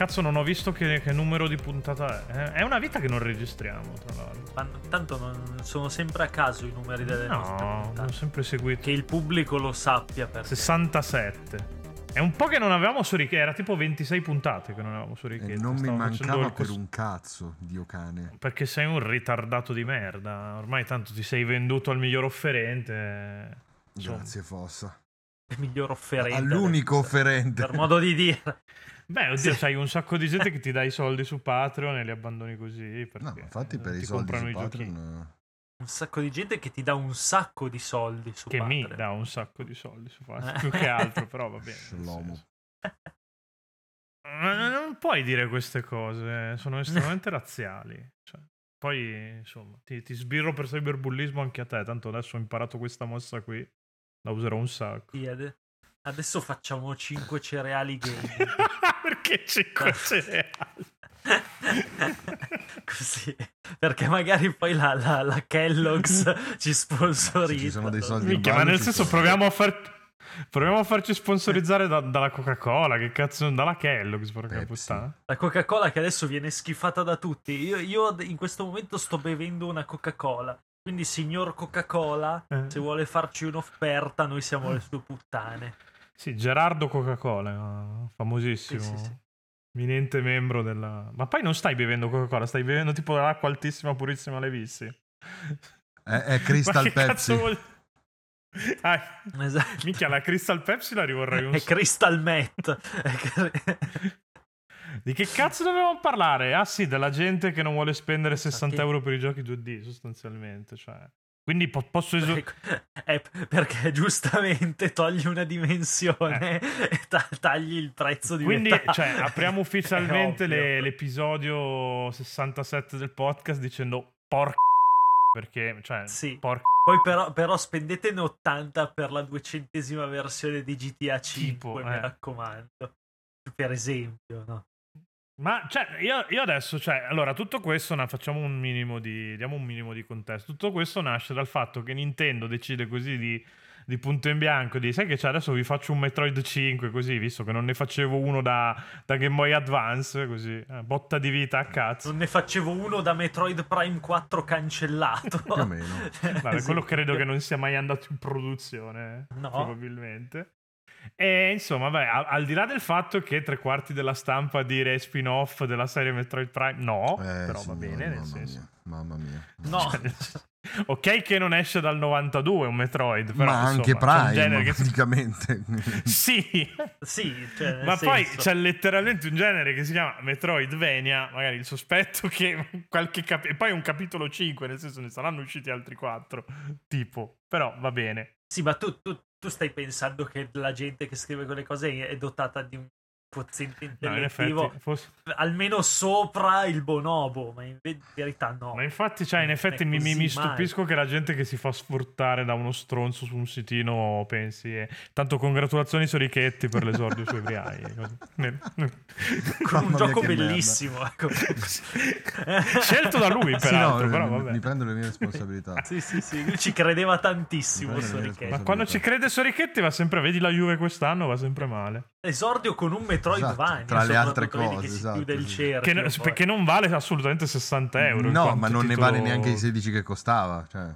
cazzo, non ho visto che, che numero di puntata è. Eh, è una vita che non registriamo, tra l'altro. Ma tanto non sono sempre a caso i numeri delle no, nostre puntate. Non ho sempre seguito. Che il pubblico lo sappia. Perché. 67. È un po' che non avevamo su Richetti, era tipo 26 puntate che non avevamo su Richetti. E non mi mancava per un cazzo, Dio cane. Perché sei un ritardato di merda. Ormai tanto ti sei venduto al miglior offerente. Insomma. Grazie Fossa. Il miglior offerente. All'unico offerente. Per modo di dire. Beh, oddio, c'hai un sacco di gente che ti dà i soldi su Patreon e li abbandoni così. No, infatti per i soldi su Patreon... Giochi un sacco di gente che ti dà un sacco di soldi su che Patreon. mi dà un sacco di soldi su Patreon più che altro però va bene l'uomo non puoi dire queste cose sono estremamente razziali cioè, poi insomma ti, ti, sbirro per cyberbullismo anche a te tanto adesso ho imparato questa mossa qui la userò un sacco. Sì, adesso facciamo 5 cereali game perché 5 cereali Così, perché magari poi la, la, la Kellogg's ci sponsorizza. Ci sono dei soldi. Minchia, ma nel senso proviamo a far... Proviamo a farci sponsorizzare da, dalla Coca-Cola, che cazzo, dalla Kellogg's, porca puttana. La Coca-Cola che adesso viene schifata da tutti. Io, io, in questo momento sto bevendo una Coca-Cola. Quindi, signor Coca-Cola, eh. se vuole farci un'offerta, noi siamo le sue puttane. Sì, Gerardo Coca-Cola, famosissimo. Sì, sì, sì. Eminente membro della... Ma poi non stai bevendo Coca-Cola, stai bevendo tipo l'acqua altissima, purissima Levissi. È, è Crystal Pepsi. Vuol... Ah, esatto. Minchia, la Crystal Pepsi la rivorrei un È Crystal Met. Di che cazzo dovevamo parlare? Ah sì, della gente che non vuole spendere 60 okay. euro per i giochi 2D, sostanzialmente. Cioè... Quindi po- posso esortare. Eh, perché giustamente togli una dimensione eh. e ta- tagli il prezzo di Quindi, metà. cioè, apriamo ufficialmente le, l'episodio 67 del podcast dicendo porca perché, cioè, sì. porca Poi però, però spendetene 80 per la duecentesima versione di GTA 5, tipo, mi eh. raccomando. Per esempio, no? Ma cioè, io, io, adesso, cioè, allora, tutto questo, na, facciamo un minimo di, diamo un minimo di contesto. Tutto questo nasce dal fatto che Nintendo decide così di, di punto in bianco, di, sai che c'è, adesso vi faccio un Metroid 5, così, visto che non ne facevo uno da, da Game Boy Advance, così, eh, botta di vita a cazzo. Non ne facevo uno da Metroid Prime 4 cancellato. Più o meno. Vabbè, sì. quello credo che non sia mai andato in produzione, no. probabilmente. E insomma, beh, al, al, di là del fatto che tre quarti della stampa dire spin-off della serie Metroid Prime, no, eh, però va bene, nel senso. Mia, mamma mia. No. Cioè, ok che non esce dal 92 un Metroid, però, ma insomma, anche Prime, che... praticamente. sì. sì cioè, ma senso. poi c'è letteralmente un genere che si chiama Metroidvania, magari il sospetto che qualche cap- e poi un capitolo 5, nel senso ne saranno usciti altri 4, tipo, però va bene. Sì, ma tu, tu, tu stai pensando che la gente che scrive quelle cose è dotata di un quoziente intellettivo no, in fosse... almeno sopra il bonobo, ma in verità no. Ma infatti, cioè, in effetti mi, mi, stupisco che la gente che si fa sfruttare da uno stronzo su un sitino pensi. Eh. Tanto congratulazioni Sorichetti per l'esordio sui Briai. Con un gioco bellissimo. Ecco. Scelto da lui, peraltro. Sì, no, però, vabbè. Mi prendo le mie responsabilità. sì, sì, sì. Lui ci credeva tantissimo Sorichetti. Ma quando ci crede Sorichetti va sempre, vedi la Juve quest'anno, va sempre male. Esordio con un Metroidvania. Esatto, tra le altre cose, che esatto. chiude il cerchio. Che, no, che, non vale assolutamente 60 euro. No, ma non titolo... ne vale neanche i 16 che costava. Cioè.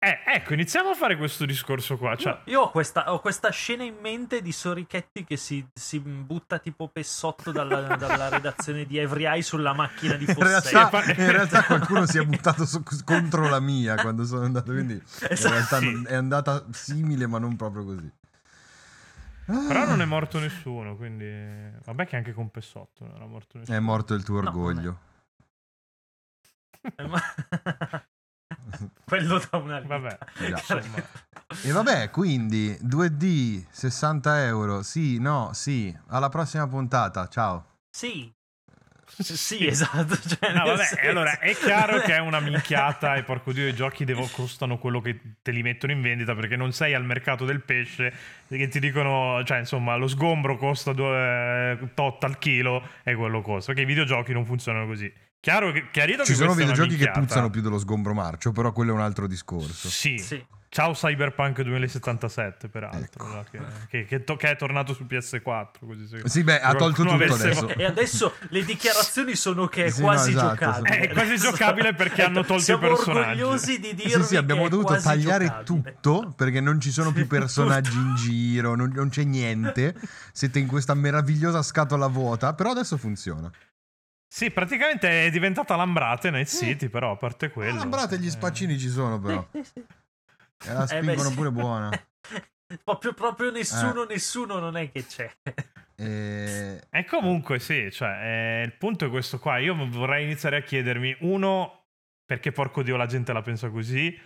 Eh, ecco, iniziamo a fare questo discorso qua. Cioè... Io ho questa, ho questa, scena in mente di Sorichetti che si, si butta tipo pessotto dalla, dalla, redazione di Every Eye sulla macchina di Fossè. In realtà, in realtà qualcuno si è buttato su, contro la mia quando sono andato, quindi esatto. in realtà sì. è andata simile ma non proprio così. Però non è morto nessuno, quindi... Vabbè che anche con Pessotto non era morto nessuno. È morto il tuo orgoglio. No, Quello da una vita. Vabbè, E vabbè, quindi 2D, 60 euro, sì, no, sì. Alla prossima puntata, ciao. Sì, sì, esatto. Cioè, no, vabbè, allora è chiaro che è una minchiata e porco dio i giochi devo, costano quello che te li mettono in vendita perché non sei al mercato del pesce che ti dicono, cioè insomma lo sgombro costa due, tot al chilo e quello costa, perché i videogiochi non funzionano così. Chiaro che, chiarito Ci che sono videogiochi che puzzano più dello sgombro marcio, però quello è un altro discorso. Sì. Sì. Ciao Cyberpunk 2077, peraltro, Ecco. no? che, che- che to- che è tornato su PS4. Così Sì, beh, ha tolto tutto avesse- adesso. E adesso le dichiarazioni sono che è Sì, no, quasi esatto, giocabile. sì. È quasi giocabile perché hanno tolto i Siamo personaggi. orgogliosi di dirvi Sì, sì, abbiamo dovuto tagliare giocabile. tutto perché non ci sono più personaggi in giro, non, non c'è niente. Siete in questa meravigliosa scatola vuota, però adesso funziona. Sì, praticamente è diventata Lambrate Night City, però a parte quello. Ah, Lambrate gli eh, spaccini ci sono però. E la Eh, beh, spingono sì. pure buona. proprio, proprio nessuno, Eh. nessuno non è che c'è. E... E comunque sì, cioè, eh, il punto è questo qua. Io vorrei iniziare a chiedermi, uno, perché porco Dio la gente la pensa così,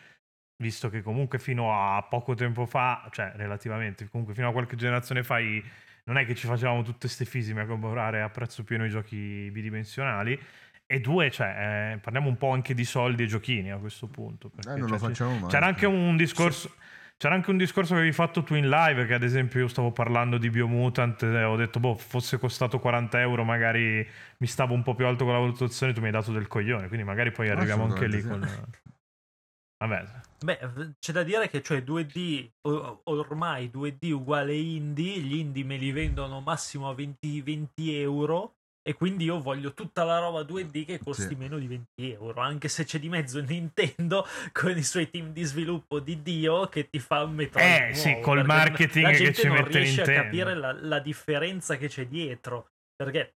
visto che comunque fino a poco tempo fa, cioè relativamente, comunque fino a qualche generazione fa, i- non è che ci facevamo tutte ste fisime a comprare a prezzo pieno i giochi bidimensionali. E due, cioè, eh, parliamo un po' anche di soldi e giochini a questo punto. perché, Eh, non cioè, lo ci- facciamo mai. C'era anche un discorso. C'era anche un discorso che avevi fatto tu in live, che ad esempio io stavo parlando di Biomutant e ho detto, boh, fosse costato 40 euro magari mi stavo un po' più alto con la valutazione, tu mi hai dato del coglione, quindi magari poi arriviamo anche lì con... Assolutamente Vabbè, Beh, c'è da dire che cioè 2D, o- ormai 2D uguale indie, gli indie me li vendono massimo a 20, 20 euro e quindi io voglio tutta la roba 2D che costi Sì. meno di 20 euro, anche se c'è di mezzo Nintendo con i suoi team di sviluppo di Dio che ti fa un Metroid Eh, nuovo, sì, col marketing la che gente ci non mette riesce Nintendo. a capire la, la differenza che c'è dietro, perché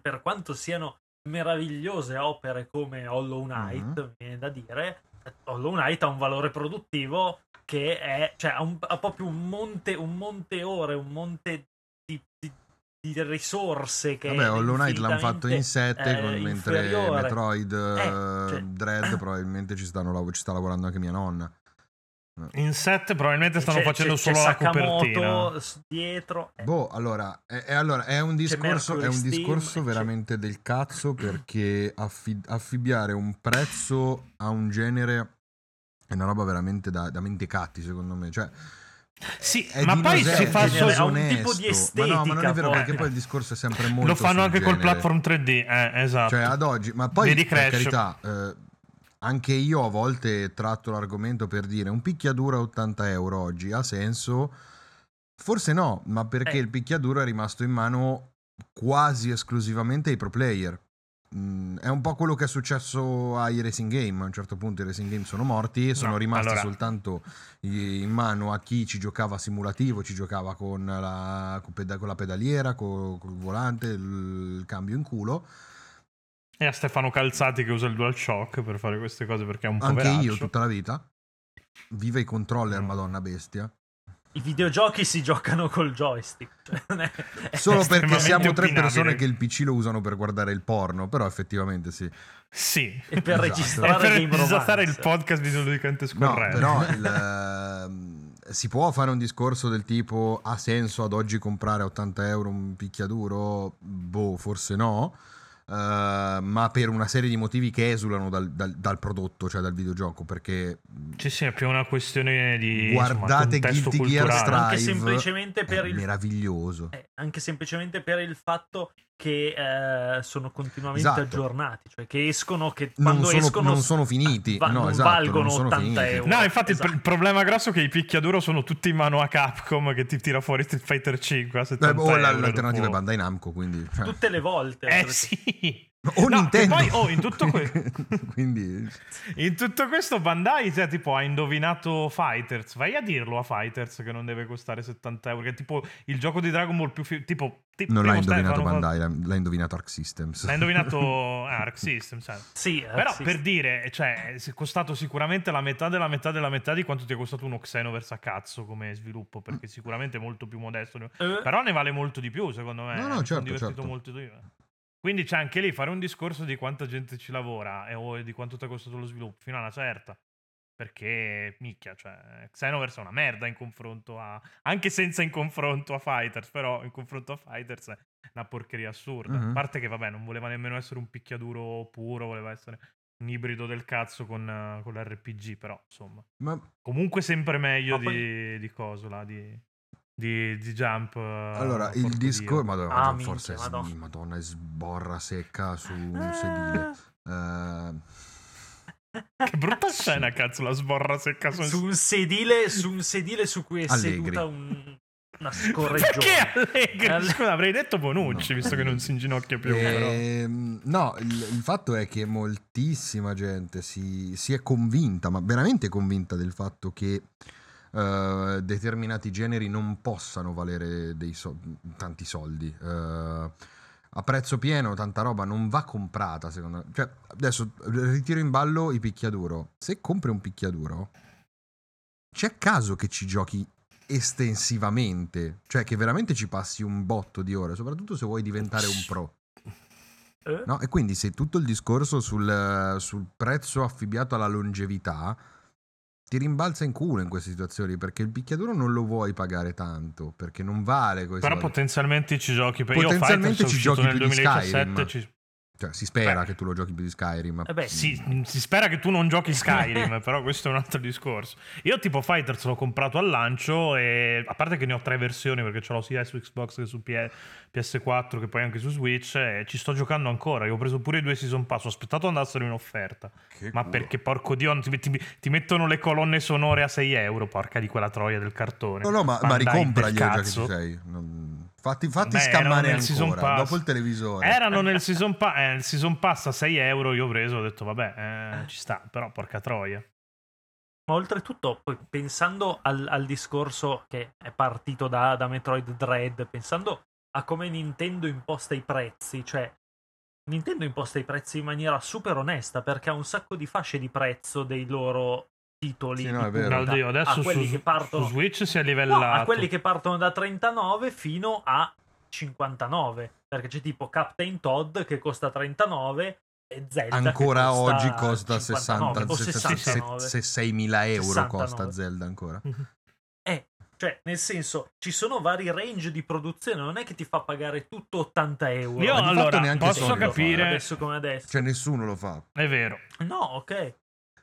per quanto siano meravigliose opere come Hollow Knight, Mhm. mi viene da dire, Hollow Knight ha un valore produttivo che è, cioè, ha, un- ha proprio un monte, un monte ore, un monte di, di- di risorse che Vabbè, Hollow Knight l'hanno fatto in 7, eh, mentre. Metroid eh, cioè- Dread probabilmente ci, stanno ci sta lavorando anche mia nonna. In set probabilmente stanno C'è- facendo c'è- solo c'è la copertina. dietro. eh, Boh, allora, è, è- allora, è un discorso, è un Steam, discorso c'è- veramente del cazzo perché affi- affibbiare un prezzo a un genere è una roba veramente da, da mentecatti, secondo me. Cioè, Sì, è ma poi si fa solo... un tipo di disonesto. Ma no, ma non è estetica, vero poi. perché poi il discorso è sempre molto Lo fanno anche col genere. platform 3D, eh, esatto. Cioè, ad oggi, ma poi per carità, eh, anche io a volte tratto l'argomento per dire un picchiaduro a 80 euro oggi ha senso? Forse no, ma perché Eh. il picchiaduro è rimasto in mano quasi esclusivamente ai pro player. Mm, è un po' quello che è successo ai racing game. A un certo punto i racing game sono morti e sono No, rimasti allora- soltanto in mano a chi ci giocava simulativo, ci giocava con la, con peda- con la pedaliera, co- col volante, il, il cambio in culo. E a Stefano Calzati che usa il DualShock per fare queste cose perché è un Anche poveraccio. io tutta la vita. Viva i controller, Mm. madonna bestia. I videogiochi si giocano col joystick. è- Solo perché siamo tre opinabile. persone che il PC lo usano per guardare il porno, però effettivamente sì. Sì. E per Esatto. E registrare per Game registrare il podcast videoludicamente No, scorretto. però il, ehm, si può fare un discorso del tipo ha senso ad oggi comprare a 80 euro un picchiaduro? Boh, forse no. Eh, ma per una serie di motivi che esulano dal, dal- dal prodotto, cioè dal videogioco, perché Sì, sì, è più una questione di Guardate insomma, Guilty Gear culturale. Anche Strive semplicemente per è il meraviglioso. Eh, anche semplicemente per il fatto che eh, sono continuamente Esatto. aggiornati, cioè che escono, che Non quando sono- escono non sono finiti. va- No, non esatto, valgono non sono 80 finiti. euro. No, infatti Esatto. il problema grosso è che i picchiaduro sono tutti in mano a Capcom che ti tira fuori Street Fighter 5 a 70 Beh, o l'alternativa è dopo- Bandai Namco, quindi... cioè- tutte le volte. Eh sì. O No, Nintendo. poi, oh, in tutto que- quindi... In tutto questo Bandai cioè, tipo, ha indovinato Fighters. Vai a dirlo a Fighters che non deve costare 70 euro. Che è tipo il gioco di Dragon Ball più... fi- tipo, ti- Non l'ha indovinato Stefano fa- Bandai, l'ha, l'ha indovinato Arc Systems. L'ha indovinato ah, Arc System, sai. Sì, eh, Però sì, per dire, cioè, è costato sicuramente la metà della metà della metà di quanto ti è costato uno Xenoverse a cazzo come sviluppo, perché sicuramente è molto più modesto. Eh, Però ne vale molto di più, secondo me. No, no, Mi sono certo, divertito certo. molto di più. Quindi c'è anche lì fare un discorso di quanta gente ci lavora e o di quanto ti è costato lo sviluppo, fino a una certa. Perché, micchia, cioè, Xenoverse è una merda in confronto a... Anche senza in confronto a Fighters, però in confronto a Fighters è una porcheria assurda. Mhm. A parte che, vabbè, non voleva nemmeno essere un picchiaduro puro, voleva essere un ibrido del cazzo con, eh, con l'RPG, però, insomma. Ma Comunque sempre meglio Ma di, di Cosola, di... di, di Jump. Allora, porco il discorso... Madonna, Ah, forse minchia, sì, madonna. madonna, è sborra secca su un Ah. sedile. Eh, Che brutta scena, cazzo, la sborra secca su Su un sedile su, un sedile su cui è Allegri. seduta un- una scorreggione. Perché Allegri? Alle- Scusa, avrei detto Bonucci, No. visto che non si inginocchia più. però. Ehm, no, il, il fatto è che moltissima gente si, si è convinta, ma veramente convinta del fatto che eh, determinati generi non possano valere so- tanti soldi. Eh, a prezzo pieno tanta roba non va comprata, secondo me. Cioè, adesso ritiro in ballo i picchiaduro. Se compri un picchiaduro, c'è caso che ci giochi estensivamente, cioè che veramente ci passi un botto di ore, soprattutto se vuoi diventare un pro. Eh? No? E quindi se tutto il discorso sul, sul prezzo affibbiato alla longevità ti rimbalza in culo in queste situazioni perché il picchiaduro non lo vuoi pagare tanto perché non vale quei Però soldi. potenzialmente ci giochi. Per... Potenzialmente Io Fighters ci giochi nel più di 2017. Skyrim. ci- Cioè, si spera Beh. che tu lo giochi più di Skyrim. Eh beh, Sì, si spera che tu non giochi Skyrim, però questo è un altro discorso. Io tipo Fighters l'ho comprato al lancio e a parte che ne ho tre versioni perché ce l'ho sia su Xbox che su P- PS4 che poi anche su Switch e ci sto giocando ancora. Io ho preso pure i due season pass, ho aspettato andassero in offerta. Che Ma culo. perché porco dio ti, ti- ti mettono le colonne sonore a 6 euro, porca di quella troia del cartone. No, no, ma, ma ricompragli già che ci sei. Non- Fatti, fatti Beh, scammare nel season ancora pass. dopo il televisore. Erano nel season, pa- eh, il season pass a 6 euro. Io ho preso, ho detto, vabbè, eh, ci sta, però porca troia. Ma oltretutto, poi pensando al, al discorso che è partito da, da Metroid Dread, pensando a come Nintendo imposta i prezzi, cioè Nintendo imposta i prezzi in maniera super onesta perché ha un sacco di fasce di prezzo dei loro titoli. Sì, no, è vero. punta, No, oddio, adesso a quelli su, che partono su Switch si è No, livellato. a quelli che partono da 39 fino a 59. Perché c'è tipo Captain Todd che costa 39 e Zelda che Ancora costa oggi costa 59, 60, o se- se- 69. se- se 6.000 euro 69. costa Zelda ancora. Eh, cioè, nel senso, ci sono vari range di produzione, non è che ti fa pagare tutto 80 euro. Io allora neanche posso capire. Adesso come adesso. Cioè nessuno lo fa. È vero. No, ok.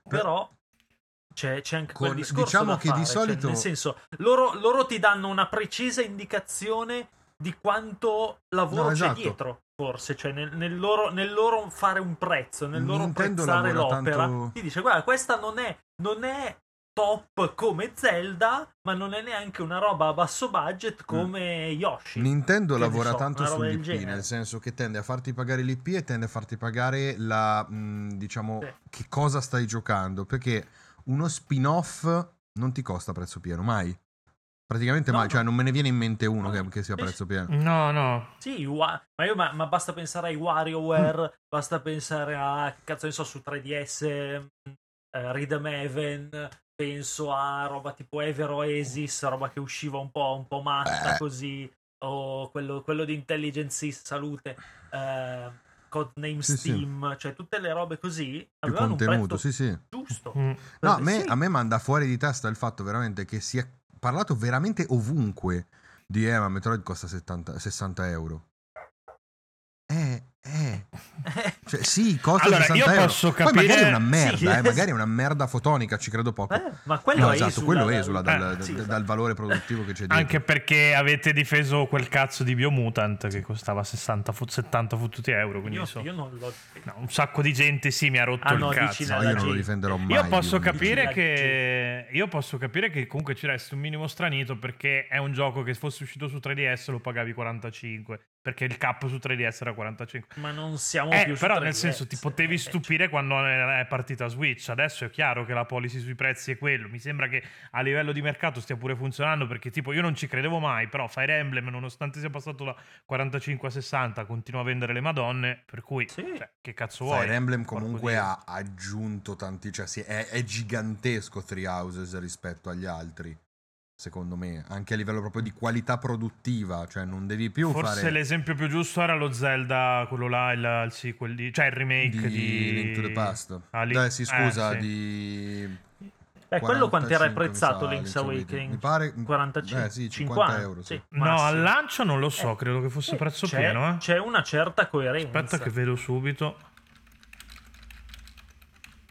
Però c'è, c'è anche quel Con- discorso diciamo che di fare, cioè, solito- nel senso, loro, loro ti danno una precisa indicazione di quanto lavoro No, c'è esatto. dietro, forse, cioè nel, nel loro, nel loro fare un prezzo, nel loro Nintendo prezzare l'opera. tanto- Ti dice, guarda, questa non è, non è top come Zelda, ma non è neanche una roba a basso budget come Yoshi. Nintendo lavora so, tanto sull'IP, nel senso che tende a farti pagare l'IP e tende a farti pagare la, mh, diciamo, Sì. che cosa stai giocando, perché uno spin-off non ti costa a prezzo pieno, mai. Praticamente No, mai, no. cioè non me ne viene in mente uno No, che, che sia prezzo pieno. No, no. Sì, wa- ma, io, ma, ma basta pensare ai WarioWare, basta pensare a, che cazzo ne so, su 3DS, mh, eh, Rhythm Heaven, penso a roba tipo Ever Oasis, roba che usciva un po', un po' matta Eh. così, o quello, quello di Intelligent Sys, salute, eh, Codename Sì, sì. Steam, cioè tutte le robe così Più avevano un contenuto, prezzo sì sì. giusto. Mm. No, a Eh, me, sì. a me manda fuori di testa il fatto veramente che si è parlato veramente ovunque di eh, ma Metroid costa 70 60 euro. Cioè, sì, costa Allora, 60 io euro. posso Poi magari capire- è una merda, Sì, eh, magari è una merda fotonica, ci credo poco. Eh, ma quello No, esatto, esula quello dal- esula dal, Eh, sì, dal- esatto. dal valore produttivo che c'è dietro. Anche perché avete difeso quel cazzo di Biomutant che costava 60 fut- 70 fottuti euro. Quindi Io, insomma, io non l'ho... no, un sacco di gente sì mi ha rotto Ah, il no, cazzo. No, io non lo difenderò mai. Io posso capire che io posso capire che comunque ci resti un minimo stranito perché è un gioco che fosse uscito su 3DS lo pagavi 45 perché il cap su 3DS era 45. Ma non siamo Eh, più su però 3DS. nel senso ti potevi Eh, stupire quando è partita Switch. Adesso è chiaro che la policy sui prezzi è quello. Mi sembra che a livello di mercato stia pure funzionando perché tipo io non ci credevo mai, però Fire Emblem nonostante sia passato da 45 a 60 continua a vendere le madonne, per cui Sì. cioè, che cazzo vuoi? Fire Emblem comunque ha aggiunto tanti, cioè sì, è, è gigantesco Three Houses rispetto agli altri, secondo me, anche a livello proprio di qualità produttiva, cioè non devi più Forse fare l'esempio più giusto era lo Zelda, quello là, il, il sequel, di, cioè il remake di, di, Link to the Past. Ah, Link- Eh, sì, scusa, eh, sì. di Beh, quello quanto era 45, prezzato mi sa, Link's Mi Awakening? pare 45, eh, sì, 50 50, euro, sì. sì. No, al lancio non lo so, Eh, credo che fosse eh, prezzo c'è, pieno, eh. C'è una certa coerenza. Aspetta che vedo subito.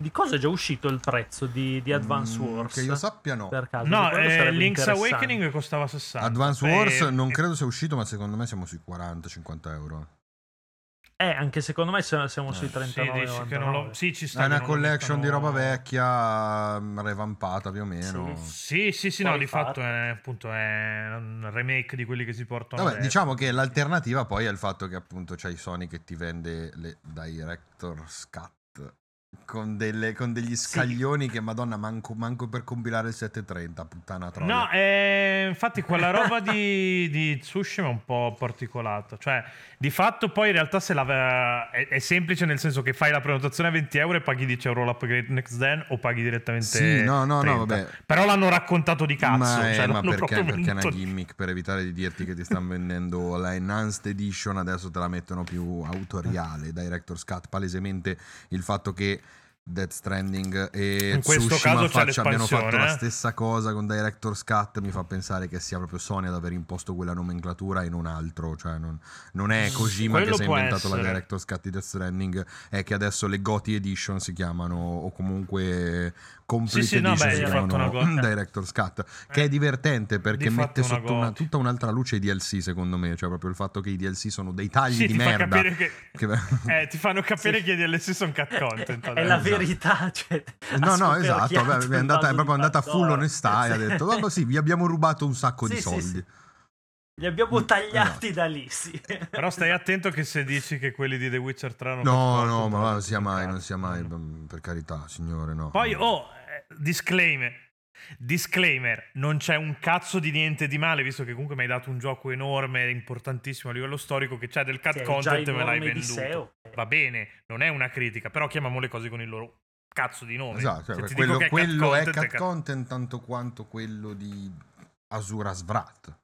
Di cosa è già uscito il prezzo di, di Advance Mm, Wars? Che io sappia no. Per caso, No, eh, Link's. Awakening costava 60. Advance Eh, Wars non eh, credo sia uscito, ma secondo me siamo sui 40-50 euro. Eh, anche secondo me siamo, siamo sui Eh, 39 Sì, non lo... Sì, ci sta. È una non collection di mettano- roba vecchia, mm, revampata più o meno. Sì, sì, sì, Poi no, di fatto. è appunto è un remake di quelli che si portano Vabbè, diciamo che l'alternativa poi è il fatto che appunto c'hai Sony che ti vende le Director's Cut con, delle- con degli scaglioni che madonna manco, manco per compilare il 730, puttana troia. No, eh, infatti quella roba di, di Tsushima è un po' particolata. Cioè, di fatto poi in realtà è, è semplice nel senso che fai la prenotazione a 20 euro e paghi 10 euro l'upgrade next gen o paghi direttamente Sì, no, no, no, 30. vabbè. Però l'hanno raccontato di cazzo. ma, eh, cioè, ma l'hanno perché, perché è una gimmick per evitare di dirti che ti stanno vendendo la Enhanced Edition adesso te la mettono più autoriale Director's Cut palesemente il fatto che Death Stranding e In questo Tsushima caso faccia- abbiano fatto la eh. stessa cosa con Director's Cut mi fa pensare che sia proprio Sony ad aver imposto quella nomenclatura e non altro cioè non, non è Kojima che Quello si è inventato la essere. Director's Cut di Death Stranding è che adesso le GOTY Edition si chiamano o comunque Complete Sì, sì, no, beh, fatto una. Director's Cut che è Eh, divertente perché di mette una sotto una- tutta un'altra luce i DLC secondo me cioè proprio il fatto che i DLC sono dei tagli Sì, di merda che... che- Eh, ti fanno capire Sì. che i DLC sono cat content. È, è la Esatto. verità. Cioè, No, no, esatto, beh, è, andata, è proprio andata full Pandora. onestà e ha detto, vabbè sì, vi abbiamo rubato un sacco di soldi. sì. Li abbiamo Mm, tagliati esatto. da lì, sì. Però stai attento che se dici che quelli di The Witcher 3 hanno No, no, ma non non sia mai, non sia mai, No. per carità, signore, no. Poi, oh, eh, disclaimer. Disclaimer, non c'è un cazzo di niente di male, visto che comunque mi hai dato un gioco enorme e importantissimo a livello storico, che c'è del cat content e me l'hai di venduto. Va bene, non è una critica, però chiamiamo le cose con il loro cazzo di nome. Esatto, cioè, quello, è cat quello è content, cat è cat- content tanto quanto quello di Asura Svrat.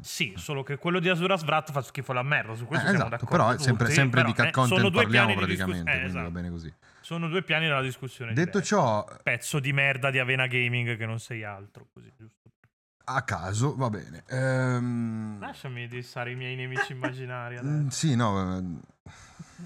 Sì, solo che quello di Asura Svrat fa schifo alla merda, su Eh, questo siamo esatto, d'accordo però è sempre, tutti, sempre di però, cat eh, sono content due parliamo piani di discuss- praticamente, eh, quindi va esatto. bene così. Sono due piani della discussione. Detto diversi. ciò, Pezzo di merda di Avena Gaming che non sei altro, così giusto. a caso, va bene. Ehm, Lasciami dissare i miei nemici immaginari adesso. mm, sì, no, eh,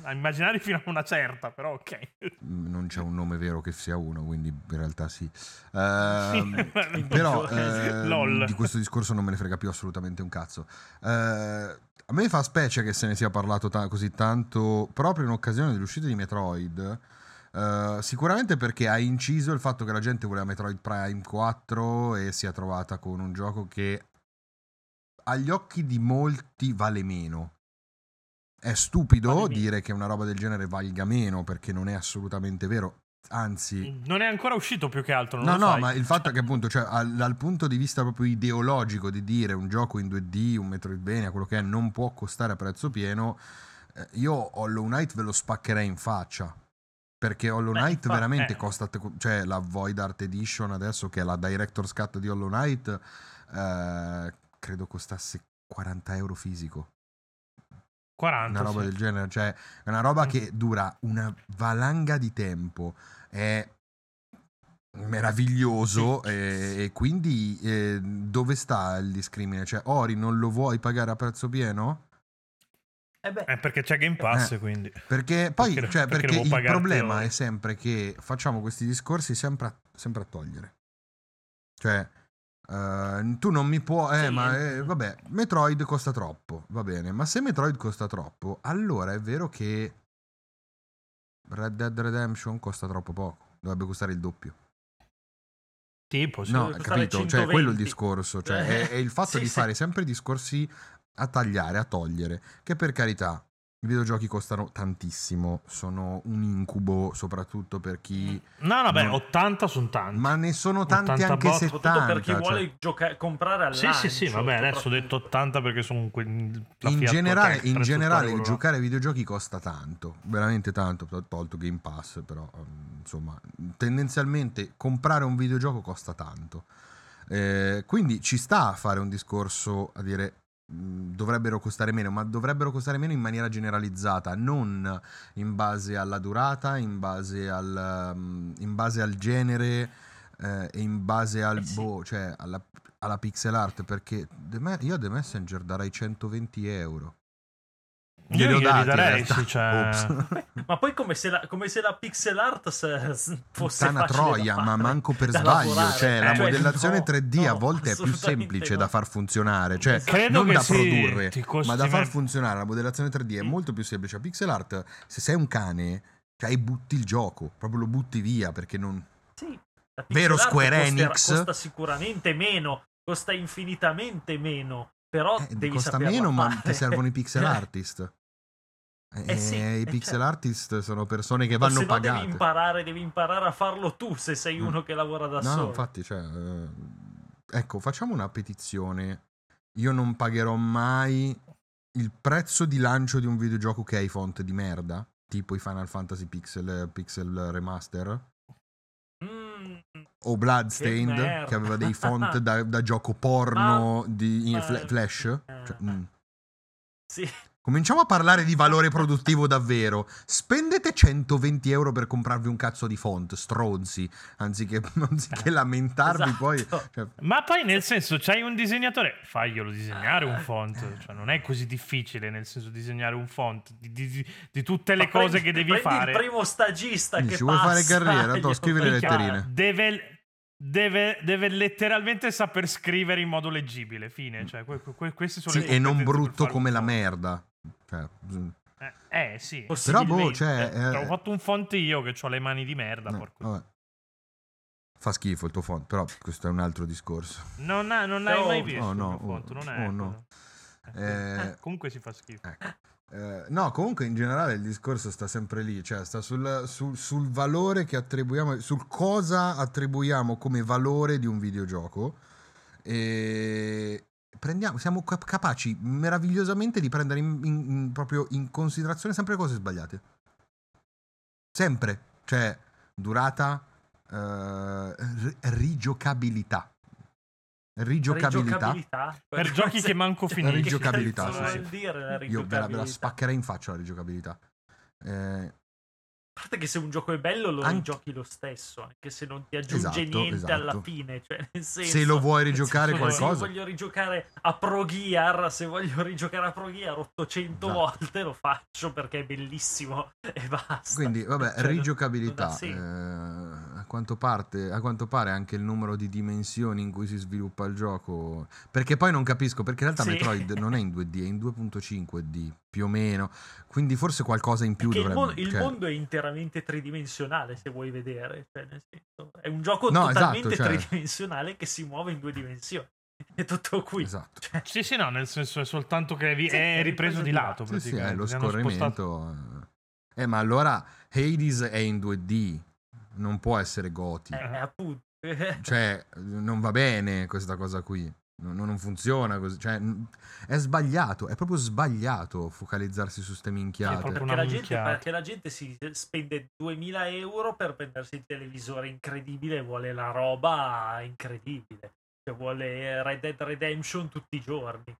Ah, Immaginari fino a una certa, però ok. non c'è un nome vero che sia uno, quindi in realtà sì. Ehm, Sì, però sì. ehm, Lol. di questo discorso non me ne frega più assolutamente un cazzo. Eh, a me fa specie che se ne sia parlato ta- così tanto proprio in occasione dell'uscita di Metroid. Eh, sicuramente perché ha inciso il fatto che la gente voleva Metroid Prime 4 e si è trovata con un gioco che agli occhi di molti vale meno. È stupido Vale meno. dire che una roba del genere valga meno perché non è assolutamente vero. Anzi, Non è ancora uscito più che altro. No, no, sai. ma il fatto è che appunto, cioè, al- dal punto di vista proprio ideologico di dire un gioco in 2D, un Metroidvania, quello che è, non può costare a prezzo pieno, eh, io Hollow Knight ve lo spaccherei in faccia. Perché Hollow Beh, Knight infa- veramente eh. costa, cioè la Void Art Edition adesso, che è la Director's Cut di Hollow Knight, eh, credo costasse 40 euro fisico 40. una roba sì. del genere, cioè è una roba Mm. che dura una valanga di tempo, è meraviglioso e, e quindi eh, dove sta il discrimine? Cioè Ori non lo vuoi pagare a prezzo pieno? Eh beh, Eh, perché c'è Game Pass, Eh. quindi. Perché poi Perché- cioè, perché perché il problema Ori? è sempre che facciamo questi discorsi sempre a, sempre a togliere. Cioè eh, tu non mi puoi, eh, Sì, ma eh. vabbè, Metroid costa troppo, va bene, ma se Metroid costa troppo, allora è vero che Red Dead Redemption costa troppo poco, dovrebbe costare il doppio. Tipo. No, capito? Cioè, quello è il 120. discorso. Cioè, è, è il fatto Sì, di sì. fare sempre discorsi a tagliare, a togliere. Che per carità, i videogiochi costano tantissimo. Sono un incubo, soprattutto per chi. No, no, beh, No. 80 sono tanti. Ma ne sono tanti 80 anche bot. 70. soprattutto per chi cioè, vuole gioca- comprare al Sì, sì, sì, lancio, vabbè, adesso ho detto 80 perché sono que- in generale, in prezzo generale il giocare ai videogiochi costa tanto, veramente tanto, to- tolto Game Pass, però ehm, insomma, tendenzialmente comprare un videogioco costa tanto. Eh, quindi ci sta a fare un discorso a dire dovrebbero costare meno, ma dovrebbero costare meno in maniera generalizzata, non in base alla durata, in base al, um, in base al genere eh, e in base al Eh sì. boh, cioè alla, alla pixel art, perché io a The Messenger darei 120 euro. Glieli Io dati darei, sì, cioè-. Ma poi come se la, come se la pixel art se- se fosse da troia, ma manco per sbaglio. lavorare. Cioè, la Eh, modellazione no, 3D a no, volte è più semplice no. da far funzionare. Cioè, Credo non da sì, produrre, ma da far funzionare. La modellazione 3D è molto più semplice. A pixel art, se sei un cane, cioè, butti il gioco, proprio lo butti via perché non. Sì, Vero Square Enix? Costa sicuramente meno, costa infinitamente meno, però Eh, devi costa meno, ma ti servono i pixel artist. Eh sì, E I eh, pixel certo. artist sono persone che vanno se no pagate. devi imparare, devi imparare a farlo tu se sei Mm. uno che lavora da No, solo. no, infatti, cioè, eh, ecco, facciamo una petizione. Io non pagherò mai il prezzo di lancio di un videogioco che ha i font di merda, tipo i Final Fantasy Pixel, Pixel Remaster, Mm, o Bloodstained, Che che, aveva dei font da, da gioco porno di in ma- fla- Flash. eh, Cioè, mm. sì, Cominciamo a parlare di valore produttivo davvero. Spendete 120 euro per comprarvi un cazzo di font, stronzi, anziché, anziché lamentarvi esatto. poi. cioè, Ma poi nel senso, c'hai un disegnatore, faglielo disegnare un font, cioè non è così difficile nel senso disegnare un font di, di- di- tutte le Ma cose prendi- che devi prendi fare. il primo stagista Quindi che ci vuoi fare passa, carriera? glielo Toh, scrivi le letterine. Deve, deve- deve letteralmente saper scrivere in modo leggibile, fine. Cioè, que- que- queste sono Sì, le e non brutto fare come la merda. Cioè, Eh, eh, sì. Però, boh, cioè, Eh, eh, Ho fatto un font io che ho le mani di merda. no, porco. vabbè. Fa schifo il tuo font, però questo è un altro discorso. Non, ha- non hai Oh, mai visto oh, il no, mio font, oh, non è oh, no. Eh, Eh, comunque si fa schifo. Ecco. Eh, no, comunque in generale il discorso sta sempre lì, cioè sta sul, sul- sul valore che attribuiamo, sul cosa attribuiamo come valore di un videogioco. E prendiamo, siamo cap- capaci meravigliosamente di prendere in, in- in- proprio in considerazione sempre le cose sbagliate. Sempre, cioè durata, eh, ri- rigiocabilità. Rigiocabilità. Rigiocabilità? Per giochi che manco finisci. rigiocabilità, Che sì, cazzo sì. dire la Io ve la, ve la rigiocabilità? spaccherei in faccia la rigiocabilità. Eh, A parte che se un gioco è bello lo Anche- rigiochi lo stesso, anche se non ti aggiunge Esatto, niente esatto. alla fine. Cioè, nel senso, se lo vuoi rigiocare se qualcosa, Se voglio rigiocare a Pro Gear, se voglio rigiocare a Pro Gear 800 Esatto. volte lo faccio perché è bellissimo e basta. Quindi, vabbè, Cioè, non- rigiocabilità. non ha senso. eh, quanto parte- a quanto pare anche il numero di dimensioni in cui si sviluppa il gioco. Perché poi non capisco, perché in realtà Sì. Metroid non è in 2D, è in 2.5D più o meno. Quindi forse qualcosa in più Perché il, dovrebbe. il cioè- mondo è interamente tridimensionale, se vuoi vedere. Cioè, nel senso, è un gioco No, totalmente esatto, cioè- tridimensionale che si muove in due dimensioni. È tutto qui. Esatto. Cioè, Sì, sì, no, nel senso è soltanto che vi- Sì, è è ripreso di di lato. Sì, sì, è lo hanno spostato- scorrimento. Eh, ma allora Hades è in 2D, non può essere Goti. eh, appunto. Cioè, non va bene questa cosa qui. Non, non funziona così. Cioè, è sbagliato, è proprio sbagliato focalizzarsi su ste minchiate. Sì, Perché la, gente, perché la gente si spende 2000 euro per prendersi il televisore incredibile e vuole la roba incredibile. Cioè vuole Red Dead Redemption tutti i giorni.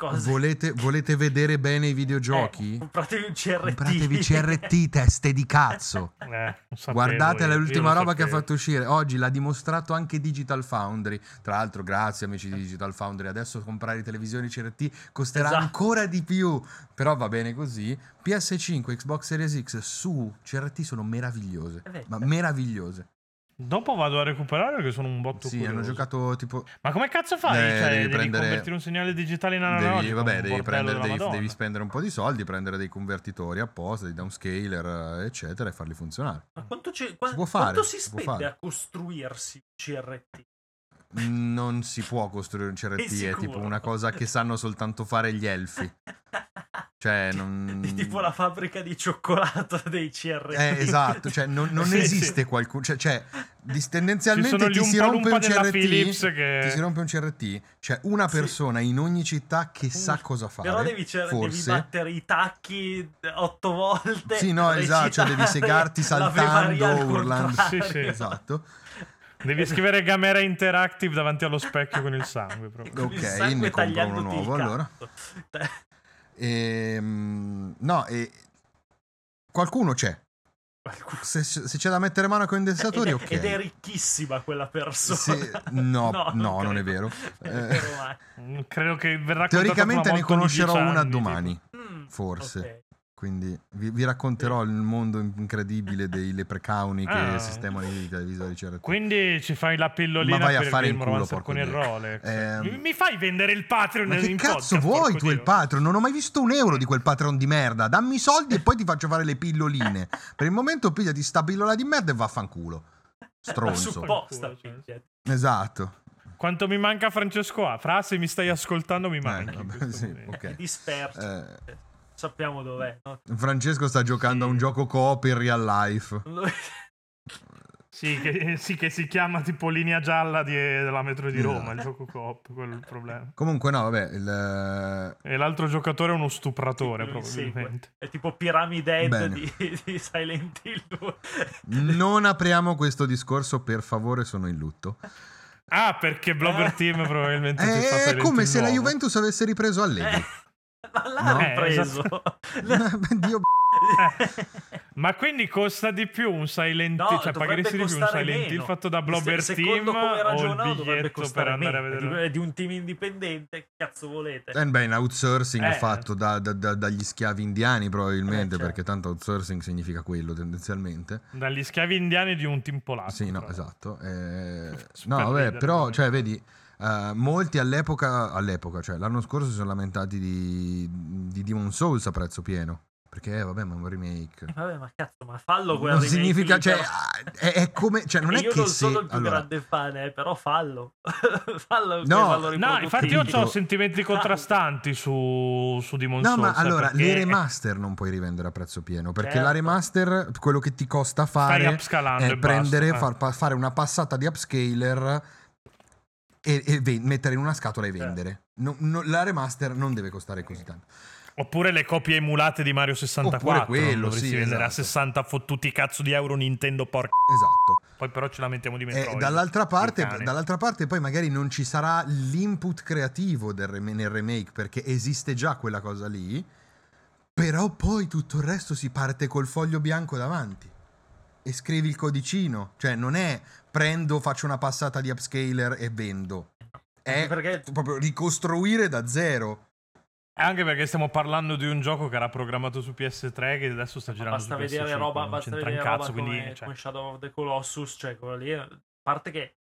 Cose... Volete, volete vedere bene i Eh, videogiochi? compratevi un CRT. Compratevi CRT, teste di cazzo. Eh, sapevo Guardate io, l'ultima roba che ha sapevo. fatto uscire. Oggi l'ha dimostrato anche Digital Foundry. Tra l'altro, grazie amici di Digital Foundry. Adesso comprare i televisori CRT costerà Esatto. ancora di più. Però va bene così. PS5, Xbox Series X su CRT sono meravigliose. Eh Ma certo. meravigliose. Dopo vado a recuperare perché sono un botto Sì, curioso. hanno giocato tipo. Ma come cazzo fai? Eh, cioè, devi devi, prendere- convertire un segnale digitale in analogico? Devi, vabbè, devi, prendere, devi, devi spendere un po' di soldi, prendere dei convertitori apposta, dei downscaler, eh, eccetera, e farli funzionare. Ma quanto, ci- qua- può fare, quanto si si può spende fare. a costruirsi CRT? Non si può costruire un CRT, è sicuro? tipo una cosa che sanno soltanto fare gli elfi. Cioè, non... È tipo la fabbrica di cioccolato dei CRT. Eh, esatto, cioè non, non Sì, esiste sì. qualcuno, cioè, cioè, dis- tendenzialmente ti si rompe un CRT, che- ti si rompe un CRT, c'è una Sì. persona in ogni città che sa cosa fare, Però devi, cer- devi forse. battere i tacchi otto volte. Sì, no, esatto, cioè devi segarti saltando, urlando. Sì, sì. Esatto. Devi scrivere Gamera Interactive davanti allo specchio con il sangue. Proprio. Con il Ok, sangue ne compro uno nuovo, allora. Cazzo. Ehm, no, e qualcuno c'è. Se, se c'è da mettere mano a condensatori, ed, è, ok. ed è ricchissima quella persona. Sì, no, no, non è credo. vero. Non è Eh, vero mai. Mm, Credo che verrà Teoricamente ne conoscerò 10 una domani. Mm, forse. ok. Quindi vi, vi racconterò il mondo incredibile dei leprecauni che Ah. sistemano i televisori CRT. Quindi ci fai la pillolina Ma vai a per fare il culo, con il. Rolex. Ehm, mi, fai vendere il Patreon Ma che in cazzo podcast, vuoi tu il Dio? Patreon? Non ho mai visto un euro di quel Patreon di merda. Dammi i soldi e poi ti faccio fare le pilloline. Per il momento pigliati sta pillola di merda e vaffanculo. Stronzo. supposta, cioè. Esatto. Quanto mi manca Francesco A? Fra, se mi stai ascoltando mi Eh, manchi. vabbè, in questo sì, momento. ok. disperso. Eh, Sappiamo dov'è. no? Francesco sta giocando a un Sì. gioco coop in real life. Sì che, sì, che si chiama tipo linea gialla di- della metro di Roma, Esatto. il gioco coop, quello è il problema. Comunque, no, vabbè. il- E l'altro giocatore è uno stupratore, Sì, probabilmente. È tipo Pyramid Head di, di Silent Hill 2. Non apriamo questo discorso, per favore, sono in lutto. Ah, perché Blobber Team probabilmente fa È come se la nuovo. Juventus avesse ripreso Allegri. Eh, ma l'ha No. Eh, preso. Dio Ma quindi costa di più un Silent No, Hill? Cioè, dovrebbe pagheresti di più un Silent Hill fatto da Blobber Se- Team come o il ragionavo, biglietto per andare a vedere? di, è di un team indipendente. Che cazzo volete? Eh beh, in outsourcing Eh. fatto da- da- da- dagli schiavi indiani probabilmente, Eh, certo. perché tanto outsourcing significa quello tendenzialmente. Dagli schiavi indiani di un team polacco. sì, no, però. esatto. Eh, no, vabbè, però, cioè, vedi, eh, molti all'epoca, all'epoca, cioè l'anno scorso si sono lamentati di, di Demon Souls a prezzo pieno. Perché, eh, vabbè, ma è un remake. Eh, Vabbè, ma cazzo, ma fallo quel Non remake significa, lì, cioè, però. ah, è, è come, cioè, non è io che non se... sono il più allora, grande fan, eh, però fallo. fallo No, No, infatti io ho sentimenti contrastanti su, su Demon No, Souls. ma allora, perché le remaster non puoi rivendere a prezzo pieno, perché Certo. la remaster, quello che ti costa Stai fare upscalando è prendere, basta, eh. far fare una passata di upscaler e, e ve- mettere in una scatola e Certo. vendere. No- no- la remaster non deve costare così tanto. Oppure le copie emulate di Mario 64. Oppure quello, dovresti sì, vendere a esatto. 60 fottuti cazzo di euro Nintendo porca. Esatto. Poi però ce lamentiamo di Metroid. E dall'altra, parte, dall'altra parte poi magari non ci sarà l'input creativo del rem- nel remake perché esiste già quella cosa lì, però poi tutto il resto si parte col foglio bianco davanti e scrivi il codicino, cioè non è prendo, faccio una passata di upscaler e vendo, è Perché proprio ricostruire da zero. Anche perché stiamo parlando di un gioco che era programmato su PS3 che adesso sta girando basta su PS5. vedere roba, non basta vedere roba cazzo, come, quindi cioè, come Shadow of the Colossus, cioè quello lì, a parte che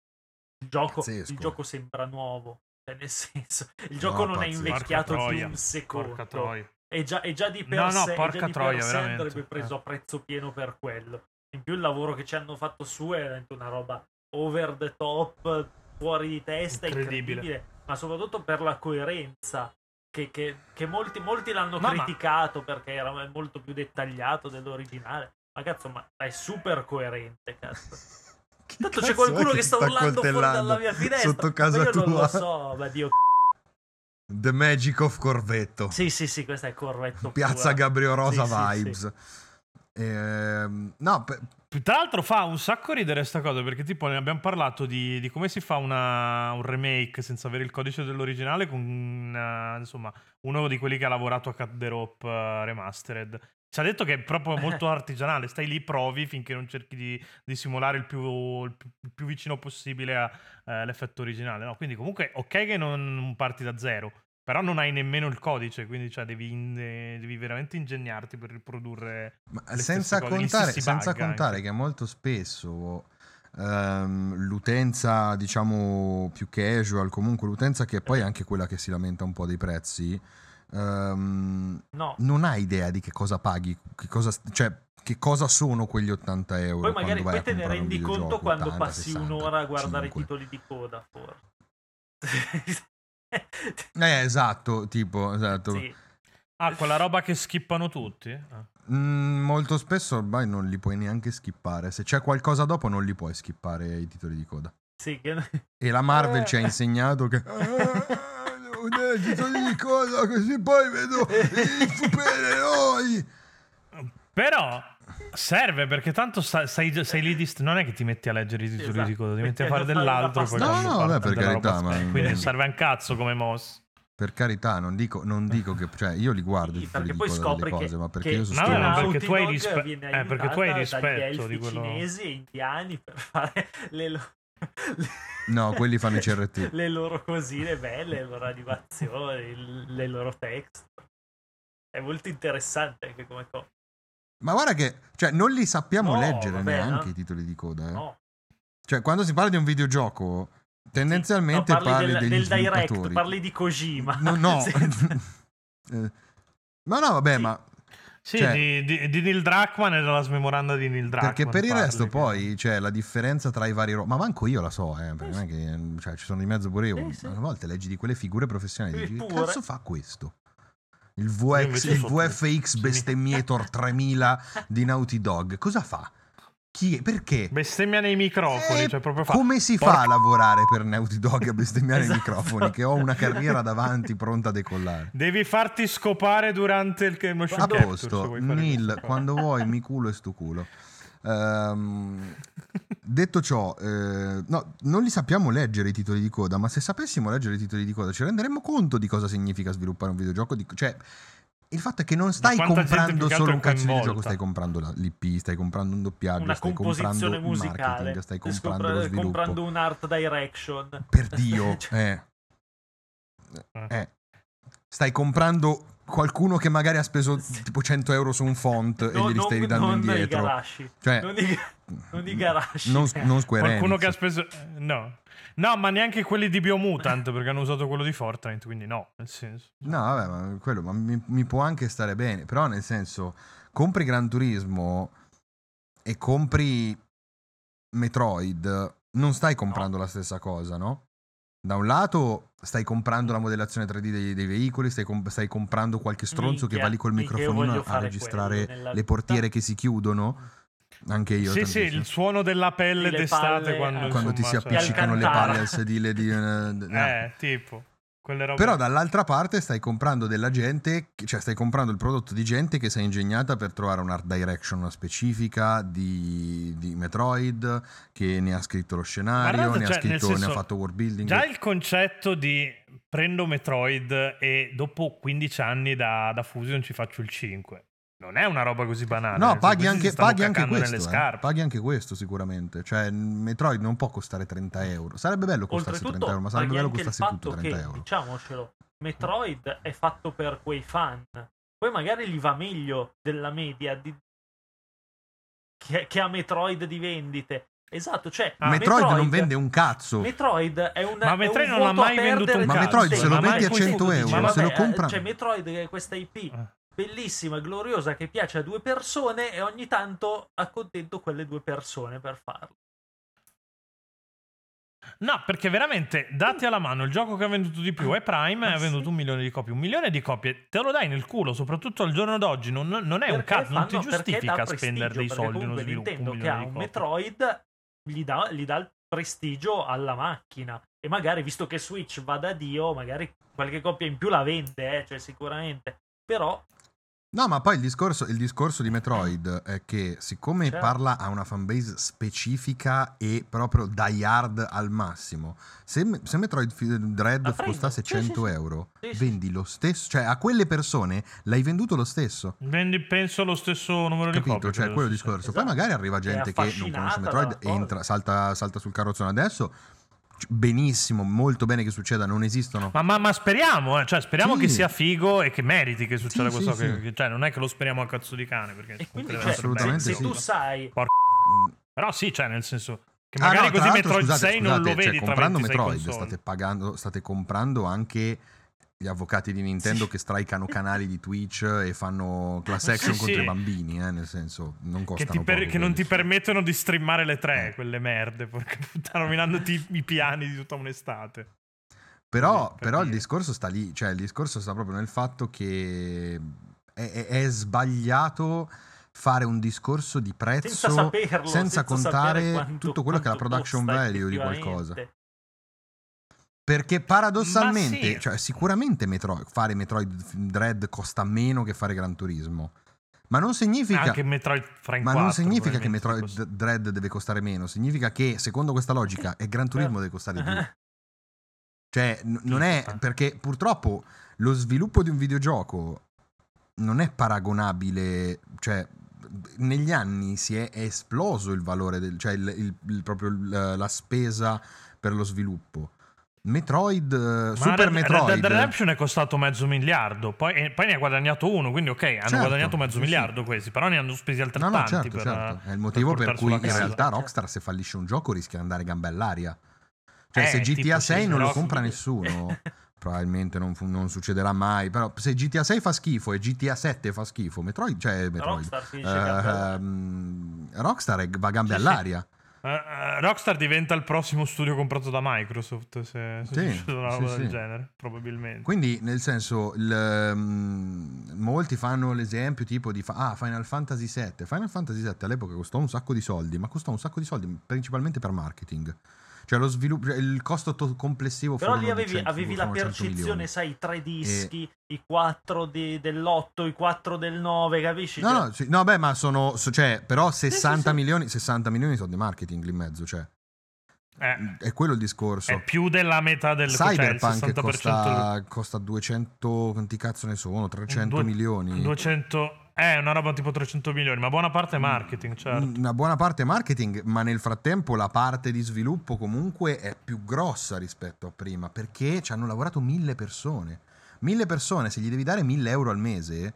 il gioco, il gioco sembra nuovo, cioè nel senso, il gioco No, non è pazzesco. invecchiato Porca di un secondo. E già, già di per No, no, sé, porca già di troia, sé veramente. andrebbe preso Eh. a prezzo pieno per quello. In più il lavoro che ci hanno fatto su è veramente una roba over the top, fuori di testa, Incredibile. incredibile, ma soprattutto per la coerenza. Che, che- che molti, molti l'hanno No, ma- criticato perché era molto più dettagliato dell'originale. Ma cazzo, ma è super coerente, cazzo. Che Tanto c'è qualcuno è che sta urlando fuori dalla mia finestra. Sotto ma casa io tua. non lo so, ma Dio. The Magic of Corvetto. Sì, sì, sì, questo è corretto. Piazza pura. Gabriel Rosa Sì, sì, vibes. Ehm, no, pe- Tra l'altro fa un sacco ridere sta cosa perché tipo ne abbiamo parlato di, di come si fa una- un remake senza avere il codice dell'originale con una- insomma uno di quelli che ha lavorato a Cut the Rope eh, Remastered. Ci ha detto che è proprio molto artigianale, stai lì, provi finché non cerchi di, di simulare il più, il più- il più vicino possibile a, eh, all'effetto originale. No? Quindi comunque ok che non parti da zero, però non hai nemmeno il codice, quindi cioè, devi, in- eh, devi veramente ingegnarti per riprodurre Ma senza contare, senza contare anche. che molto spesso ehm, l'utenza, diciamo, più casual, comunque l'utenza che poi è anche quella che si lamenta un po' dei prezzi, ehm, No, non ha idea di che cosa paghi, che cosa, cioè, che cosa sono quegli 80 euro. poi magari poi te ne rendi conto quando 80, passi 60, un'ora a guardare i 5. titoli di coda, forse. Eh, esatto, tipo, esatto. sì. Ah, quella roba che skippano tutti? Ah. Mm, molto spesso ormai non li puoi neanche skippare. Se c'è qualcosa dopo, non li puoi skippare i titoli di coda. Sì, che... E la Marvel Eh. ci ha insegnato che. "Ah, i titoli di coda, così poi vedo i supereroi. Però serve perché tanto sei, sei lì dist- non è che ti metti a leggere i titoli Esatto, di coda, ti metti a perché fare dell'altro. la poi No, no, vabbè, per carità, ma- Quindi serve un cazzo come moss. Per carità, non dico, non dico che. Cioè, io li guardo i Sì, titoli perché di poi coda scopri delle che, cose, ma perché che io sono No, no, perché tu hai rispe- eh, perché tu hai rispetto di quello- cinesi e indiani per fare le, lo- No, quelli fanno i CRT. le loro cosine belle, le loro animazioni, le loro text. è molto interessante anche come cosa. Ma guarda che, cioè, non li sappiamo No, leggere vabbè, neanche no. i titoli di coda. Eh. No, Cioè, quando si parla di un videogioco, tendenzialmente no, parli parli del, del direct, parli di Kojima. No, no. Sì. Eh, ma no, vabbè, Sì. ma Sì, Cioè- di, di- di Neil Druckmann e della smemoranda di Neil Druckmann. perché per il parli, resto poi, cioè, la differenza tra i vari ro- ma manco io la so, eh, perché non è che cioè, ci sono di mezzo pure io. Sì, sì. A volte leggi di quelle figure professionali e Sì, dici, che cazzo fa questo? Il, VX, il VFX tutto. Bestemmiator 3000 di Naughty Dog, cosa fa? Chi, perché? Bestemmia nei microfoni, Eh, cioè fa... come si fa porca- a lavorare per Naughty Dog a bestemmiare i Esatto. microfoni? Che ho una carriera davanti pronta a decollare. Devi farti scopare durante il motion A posto, cosa. quando vuoi mi culo e stu culo. Ehm, detto ciò, eh, no, non li sappiamo leggere i titoli di coda, ma se sapessimo leggere i titoli di coda ci renderemmo conto di cosa significa sviluppare un videogioco. di- cioè, il fatto è che non stai comprando solo un cazzo di gioco, stai comprando la- l'IP, stai comprando un doppiaggio, Una stai comprando il musicale. marketing, stai comprando compra- lo sviluppo. comprando un art direction. Per Dio, Cioè, eh. Eh. Stai comprando qualcuno che magari ha speso tipo 100 euro su un font e no- glieli stai non- ridando non indietro. garashi. Cioè, Non i, non i garashi. non, non Square Qualcuno Enix. che ha speso... eh, No. No, ma neanche quelli di Biomutant, perché hanno usato quello di Fortnite, quindi no, nel senso. No, vabbè, ma quello ma mi, mi può anche stare bene. Però, nel senso, compri Gran Turismo e compri Metroid, non stai comprando la stessa cosa, no? Da un lato stai comprando la modellazione 3D dei, dei veicoli, stai, comp- stai comprando qualche stronzo che Minchia, va lì col microfonino a registrare le vita. portiere che si chiudono. Anche io. sì, sì, tantissimo. il suono della pelle Le d'estate quando, eh, quando ti si insomma, cioè- appiccicano le palle al sedile di... eh, no. Eh, tipo. Robe. Però dall'altra parte stai comprando della gente, cioè stai comprando il prodotto di gente che si è ingegnata per trovare un art direction specifica di, di Metroid, che ne ha scritto lo scenario, Guardate, ne, cioè, ha scritto, nel ne ha senso, fatto world building. Già il concetto di prendo Metroid e dopo 15 anni da, da Fusion ci faccio il 5. Non è una roba così banale. No, paghi anche, paghi anche questo. nelle eh. scarpe. Paghi anche questo sicuramente. Cioè, Metroid non può costare 30 euro. Sarebbe bello costarsi 30 Oltretutto, euro, ma sarebbe bello costarsi tutto fatto 30 che, euro. diciamocelo, Metroid è fatto per quei fan. Poi magari gli va meglio della media di... che, che ha Metroid di vendite. Esatto, cioè Ah, Metroid, non vende un cazzo. Metroid è un Ma Metroid non ha mai venduto perdere un Ma cazzo, Metroid tempo. se lo ma vendi a così 100 dice, euro, Ma ma se lo vabbè, eh. Cioè, Metroid è questa IP Eh. Bellissima, gloriosa, che piace a due persone e ogni tanto accontento quelle due persone per farlo. No, perché veramente, dati alla mano, il gioco che ha venduto di più è Prime e Ah, ha venduto sì? un milione di copie. Un milione di copie te lo dai nel culo, soprattutto al giorno d'oggi. Non, non è un Perché cazzo, non ti giustifica spendere dei soldi in uno sviluppo. comunque Un Nintendo che ha un copie. Metroid gli dà, gli dà il prestigio alla macchina e magari visto che Switch va da Dio magari qualche coppia in più la vende eh, cioè sicuramente però No, ma poi il discorso, il discorso di Metroid è che siccome Certo. parla a una fanbase specifica e proprio die hard al massimo, se, se Metroid Dread costasse Sì, sì, 100 sì. euro, Sì, sì. vendi lo stesso, cioè a quelle persone l'hai venduto lo stesso. Vendi, penso, lo stesso numero di Capito? copie. Cioè, credo, quello discorso. Poi Esatto. magari arriva gente che non conosce Metroid e entra, salta, salta sul carrozzone adesso. Benissimo, molto bene che succeda, non esistono. Ma, ma- ma speriamo, eh, cioè, speriamo Sì. che sia figo e che meriti che succeda Sì, questo. sì, che- sì. che- cioè, non è che lo speriamo a cazzo di cane. Perché e quindi cioè, assolutamente se, se tu sai Però sì, cioè, nel senso. Che Ah, magari no, tra così Metroid scusate, 6 non lo scusate, vedi cioè, tra comprando 26 Metroid console. state, pagando, state comprando anche gli avvocati di Nintendo Sì. che strikano canali di Twitch e fanno class Sì, action sì. contro i bambini, eh, nel senso non Che, costano ti per- poco che non ti permettono di streamare le tre, Eh. quelle merde. Porca puttana, rovinandoti i piani di tutta un'estate. Però, per però il discorso sta lì, cioè il discorso sta proprio nel fatto che è, è- è sbagliato fare un discorso di prezzo senza saperlo senza senza contare quanto- tutto quello che è la production value di qualcosa. Perché paradossalmente, sì. cioè, sicuramente Metro- fare Metroid Dread costa meno che fare Gran Turismo. Ma non significa, Anche Metroid Prime ma 4. non significa che Metroid costa- Dread deve costare meno. Significa che, secondo questa logica, è Gran Turismo deve costare più. Cioè, n- non è perché purtroppo lo sviluppo di un videogioco non è paragonabile, cioè negli anni si è, è esploso il valore del, cioè il, il- il- proprio il- la spesa per lo sviluppo. Metroid, eh, Ma Super Red, Metroid. Red Dead Redemption è costato mezzo miliardo, poi, e poi ne ha guadagnato uno, quindi ok, hanno Certo, guadagnato mezzo sì, miliardo questi, però ne hanno spesi No, altrettanti no, certo, per, certo. È il motivo per, portar cui in casa. realtà. Rockstar se fallisce un gioco rischia di andare gamba all'aria. Cioè, Eh, se GTA 6 non lo compra nessuno, probabilmente non, non succederà mai. Però se GTA 6 fa schifo e GTA 7 fa schifo, Metroid, cioè Metroid, Rockstar ehm, Rockstar è- va gambe Sì, sì. Eh, Rockstar diventa il prossimo studio comprato da Microsoft se, se Sì, una sì, roba del sì. genere, probabilmente. Quindi, nel senso, il, ehm, molti fanno l'esempio tipo di ah, Final Fantasy VII. Final Fantasy VII all'epoca costò un sacco di soldi, ma costò un sacco di soldi principalmente per marketing. Cioè, lo sviluppo, il costo to- complessivo Però lì avevi, 100 avevi la furono 100 percezione, sai, i tre dischi, i quattro di- dell'8, i quattro del 9, capisci? No, Cioè, no, sì, no, beh, ma sono. so- Cioè, però 60 sì. milioni, 60 milioni sono di marketing lì in mezzo. Cioè, Eh, è quello il discorso. è più della metà del cioè il Cyberpunk 60% costa, costa 200. Quanti cazzo ne sono? 300 Due- milioni. 200 è una roba tipo 300 milioni, ma buona parte è marketing, certo. Una buona parte è marketing, ma nel frattempo la parte di sviluppo comunque è più grossa rispetto a prima, perché ci hanno lavorato mille persone. Mille persone, se gli devi dare mille euro al mese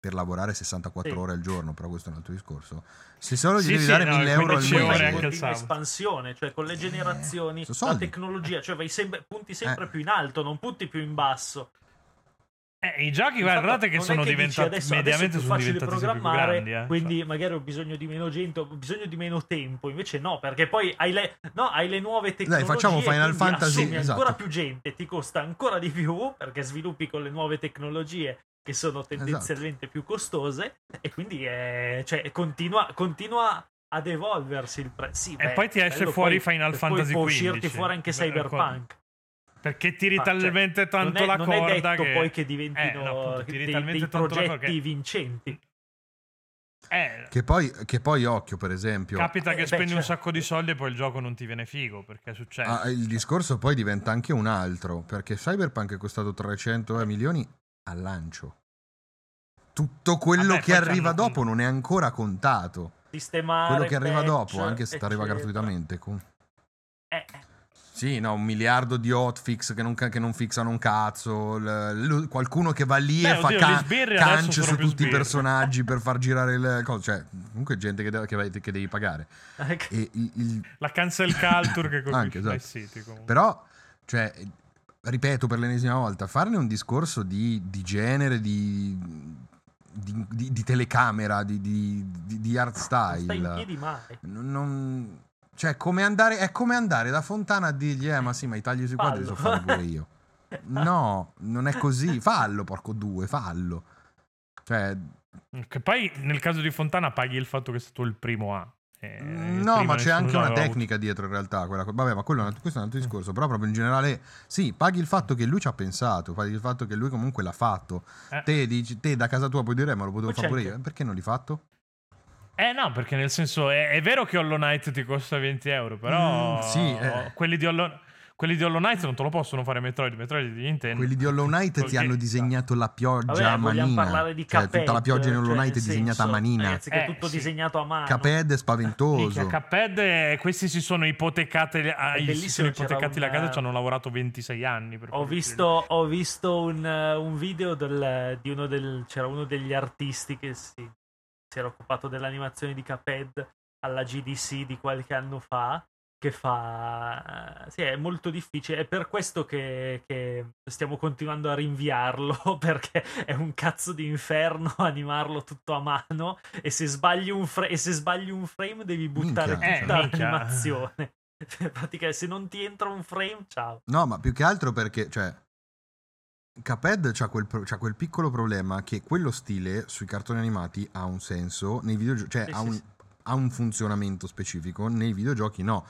per lavorare 64 Sì. ore al giorno, però questo è un altro discorso. Se solo gli Sì, devi sì, dare no, 1000 euro al 15 poi ore vai mese, anche il espansione, cioè con le generazioni, sono la tecnologia, cioè vai sempre- punti sempre Eh. più in alto, non punti più in basso. Eh, I giochi, guardate che sono diventati adesso, mediamente adesso è più sono facile diventati programmare, grandi, eh. quindi Cioè, magari ho bisogno di meno gente, ho bisogno di meno tempo, invece no, perché poi hai le, no, hai le nuove tecnologie, facciamo Final Fantasy, esatto. ancora più gente, ti costa ancora di più perché sviluppi con le nuove tecnologie che sono Esatto. tendenzialmente più costose e quindi è- cioè, continua, continua ad evolversi il prezzo. Sì, E beh, poi ti esce bello, fuori poi- Final poi Fantasy può XV. uscirti fuori anche Beh, Cyberpunk. Perché tiri Ah, cioè, talmente tanto non è, la non corda è detto che... poi che diventino Eh, no, appunto, tiri dei, talmente dei tanto la corda progetti che- vincenti. Eh, Che poi, che poi, occhio, per esempio, capita che Eh, beh, spendi un certo. sacco di soldi e poi il gioco non ti viene figo, perché succede. ah, il discorso poi diventa anche un altro, perché Cyberpunk è costato 300 milioni al lancio. Tutto quello Vabbè, che arriva dopo non è ancora contato. Sistemare Quello che arriva patch, dopo, anche se ti arriva gratuitamente. con- Eh, Sì, no, un miliardo di hotfix che non, che non fixano un cazzo. l- l- qualcuno che va lì Beh, e fa ca- cance su tutti i sbirri. personaggi per far girare le cose. Cioè, comunque gente che, de- che vai- che devi pagare. ecco. E il- il- La cancel culture che colpisce Anche, esatto. City. Comunque. Però, cioè, ripeto per l'ennesima volta, farne un discorso di, di genere, di, di- di- di telecamera, di, di, di- di art non sta in style. piedi mai. non- cioè, come andare, è come andare da Fontana a dirgli, eh, ma sì, ma i tagli sui quadri li so Fallo. fare pure io. No, non è così. Fallo, porco due, fallo. Cioè, Che poi nel caso di Fontana paghi il fatto che è stato il primo A. Eh, il no, ma c'è anche una l'aveva avuto. tecnica dietro in realtà. Quella, vabbè, ma quello questo è un altro discorso. Però, proprio in generale, sì, paghi il fatto che lui ci ha pensato, paghi il fatto che lui comunque l'ha fatto. Eh. Te, dici, te da casa tua puoi dire, "Eh, ma lo potevo fare pure c'è io. anche- Perché non l'hai fatto? Eh no, perché nel senso è, è vero che Hollow Knight ti costa 20 euro, però Mm, sì, eh. quelli, di Hollow, quelli di Hollow Knight non te lo possono fare Metroid, Metroid di Nintendo. Quelli di Hollow Knight ti hanno disegnato la pioggia Vabbè, a vogliamo manina. parlare di cioè, Cuphead, tutta la pioggia in Hollow cioè, Knight è disegnata a senso, manina. Ragazzi, che è Eh, tutto sì. disegnato a mano. Cuphead è spaventoso. Cuphead, eh, questi si sono ipotecati, ah, si sono ipotecati la un, casa e eh, ci hanno lavorato 26 anni. Per Ho visto, ho visto un, eh, un video del- di uno del, c'era uno degli artisti che si, si era occupato dell'animazione di Cuphead alla GDC di qualche anno fa che fa sì è molto difficile è per questo che, che stiamo continuando a rinviarlo perché è un cazzo di inferno animarlo tutto a mano e se sbagli un, fra- e se sbagli un frame devi buttare Minchia. Eh, tutta minchia. l'animazione praticamente se non ti entra un frame ciao No, ma più che altro perché, cioè, Cuphead c'ha quel, pro- c'ha quel piccolo problema che quello stile sui cartoni animati ha un senso, nei videogiochi, cioè Sì, ha, sì, un, sì. ha un funzionamento specifico, nei videogiochi no.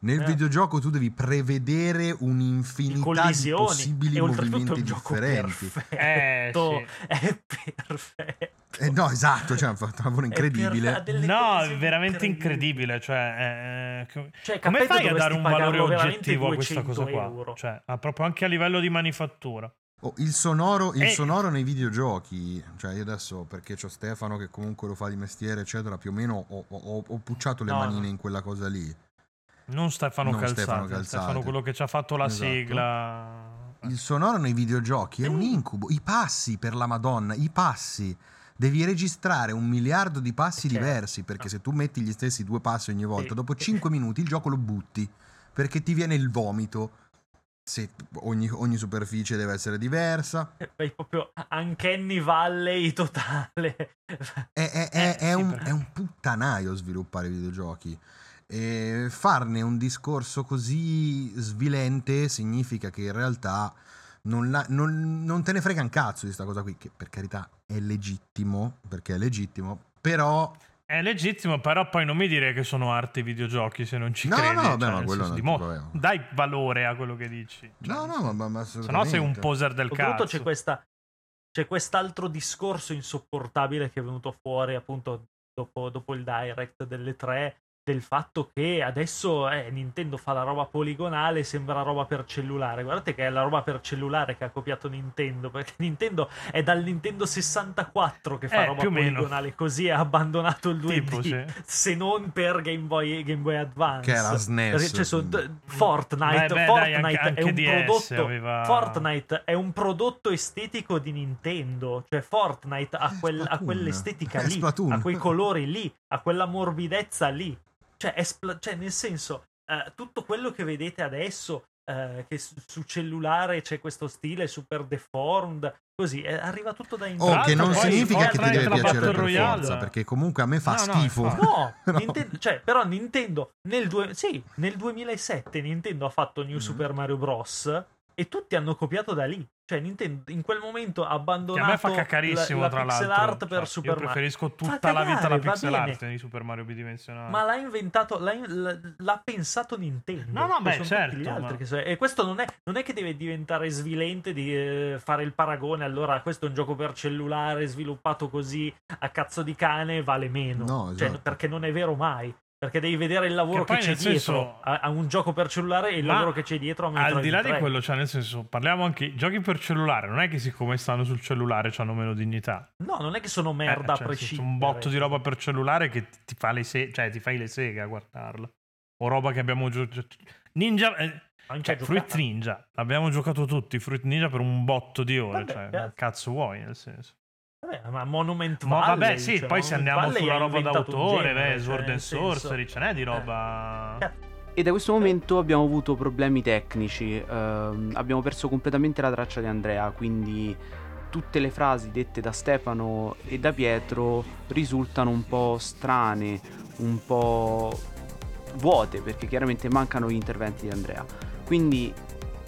Nel Eh. videogioco tu devi prevedere un'infinità di possibili movimenti differenti. perfetto Eh, è perfetto Eh, no, esatto, cioè, ha fatto un lavoro incredibile. No, veramente incredibili. incredibile. Cioè, eh, co- Cioè, come fai a dare un valore oggettivo a questa 200 cosa qua? Cioè, ah, proprio anche a livello di manifattura. Oh, il, sonoro, il Eh. sonoro nei videogiochi, cioè io adesso perché c'ho Stefano che comunque lo fa di mestiere, eccetera, più o meno ho, ho- ho pucciato le No, manine in quella cosa lì. Non Stefano Non Calzate, Stefano Stefano, quello che ci ha fatto la Esatto. sigla. Il sonoro nei videogiochi è un incubo. I passi per la Madonna, i passi. Devi registrare un miliardo di passi Certo. diversi perché se tu metti gli stessi due passi ogni volta, dopo 5 minuti il gioco lo butti perché ti viene il vomito. Se ogni, ogni superficie deve essere diversa. Vai proprio Uncanny Valley totale. È, è- è- Eh, è sì, un, è un puttanaio sviluppare videogiochi. E farne un discorso così svilente significa che in realtà non, la- non- non te ne frega un cazzo di sta cosa qui, che per carità è legittimo, perché è legittimo, però... È legittimo, però poi non mi dire che sono arte i videogiochi se non ci No, credi. no, cioè, beh, ma quello dimo- provo. Dai valore a quello che dici. Cioè, No, no, ma, ma, ma Se no sei un poser del Soprattutto cazzo. c'è questa c'è quest'altro discorso insopportabile che è venuto fuori appunto dopo, dopo il direct delle tre del fatto che adesso eh, Nintendo fa la roba poligonale sembra roba per cellulare guardate che è la roba per cellulare che ha copiato Nintendo perché Nintendo è dal Nintendo 64 che fa Eh, roba o meno. poligonale così ha abbandonato il 2D Tipo, sì. se non per Game Boy, Game Boy Advance Che era SNES. Cioè, d- Fortnite, Beh, beh, dai, Fortnite anche- è anche un DS prodotto aveva- Fortnite è un prodotto estetico di Nintendo, cioè Fortnite ha, È quel- ha quell'estetica È lì, ha quei colori lì, ha quella morbidezza lì. Cioè, è spla- cioè, nel senso, eh, tutto quello che vedete adesso, eh, che su, su cellulare c'è questo stile super deformed, così, eh, arriva tutto da Oh, Nintendo. che non poi significa che ti deve piacere Battle per Royale. forza, perché comunque a me fa No, schifo. No, No. Nintendo- cioè, però Nintendo nel, due- sì, nel 2007 Nintendo ha fatto New Mhm. Super Mario Bros. e tutti hanno copiato da lì. Cioè, Nintendo in quel momento ha Che abbandonato a me fa cacarissimo, la, la tra pixel l'altro. art per Cioè, Super Io Mario. preferisco tutta Fa la vita la cagare, pixel bene. art di Super Mario bidimensionale. Ma l'ha inventato, l'ha, l'ha- l'ha pensato Nintendo. No, no, beh, certo, ma- che so- E questo non è, non è che deve diventare svilente di eh, fare il paragone. Allora, questo è un gioco per cellulare sviluppato così a cazzo di cane, vale meno. No, Cioè, esatto. perché non è vero mai. Perché devi vedere il lavoro Che che, c'è dietro senso- a, a un gioco per cellulare e il lavoro che c'è dietro a un Al Metroid di là di 3. quello, cioè, nel senso, parliamo anche. Giochi per cellulare, non è che siccome stanno sul cellulare hanno meno dignità. No, non è che sono Eh, merda cioè, a prescindere. un botto di roba per cellulare che ti, fa le se- cioè, ti fai le seghe a guardarla. O roba che abbiamo giocato. Ninja. eh, cioè, Fruit. Ninja. Abbiamo giocato tutti Fruit Ninja per un botto di ore. Vabbè, cioè, cazzo vuoi, nel senso. Vabbè, ma Monument Ma Valley, vabbè, sì, cioè, poi se andiamo Valley sulla roba d'autore, genere, beh, Sword and Sorcery, ce n'è di roba. Cazzo. E da questo momento abbiamo avuto problemi tecnici, ehm, abbiamo perso completamente la traccia di Andrea, quindi tutte le frasi dette da Stefano e da Pietro risultano un po' strane, un po' vuote, perché chiaramente mancano gli interventi di Andrea. Quindi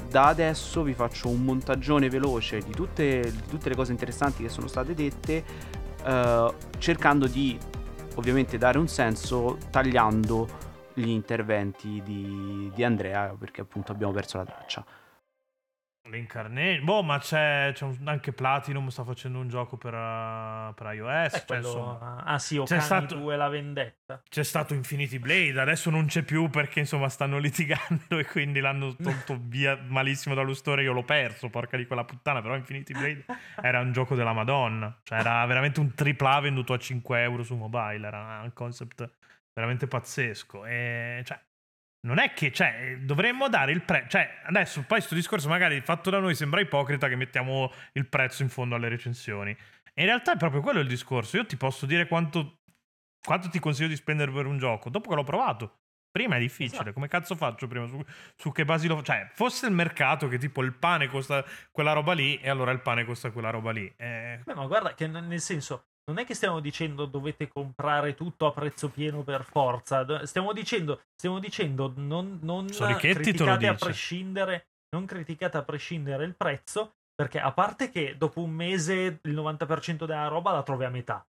da adesso vi faccio un montagione veloce di tutte, di tutte le cose interessanti che sono state dette, eh, cercando di ovviamente dare un senso tagliando gli interventi di, di Andrea perché appunto abbiamo perso la traccia. L'incarnate. Boh, ma c'è, c'è un- anche Platinum sta facendo un gioco per, uh, per iOS. Cioè, quello- insomma, Ah sì, c'è Okami stato- 2 la vendetta. c'è stato Infinity Blade, adesso non c'è più perché insomma stanno litigando e quindi l'hanno tolto via malissimo dallo store. Io l'ho perso, porca di quella puttana. Però Infinity Blade era un gioco della Madonna. Cioè, era veramente un AAA venduto a 5 euro su mobile. Era un concept veramente pazzesco. E cioè. Non è che, cioè, dovremmo dare il prezzo. Cioè, adesso poi questo discorso magari fatto da noi sembra ipocrita che mettiamo il prezzo in fondo alle recensioni. E in realtà è proprio quello il discorso. Io ti posso dire quanto, quanto ti consiglio di spendere per un gioco dopo che l'ho provato. Prima è difficile, Esatto. come cazzo faccio prima? Su, su che basi lo Cioè, fosse il mercato che tipo il pane costa quella roba lì, e allora il pane costa quella roba lì. Eh, Beh, ma guarda che nel senso, non è che stiamo dicendo dovete comprare tutto a prezzo pieno per forza. Stiamo dicendo, stiamo dicendo non, non criticate a prescindere, non criticate a prescindere il prezzo, perché a parte che dopo un mese il 90% della roba la trovi a metà.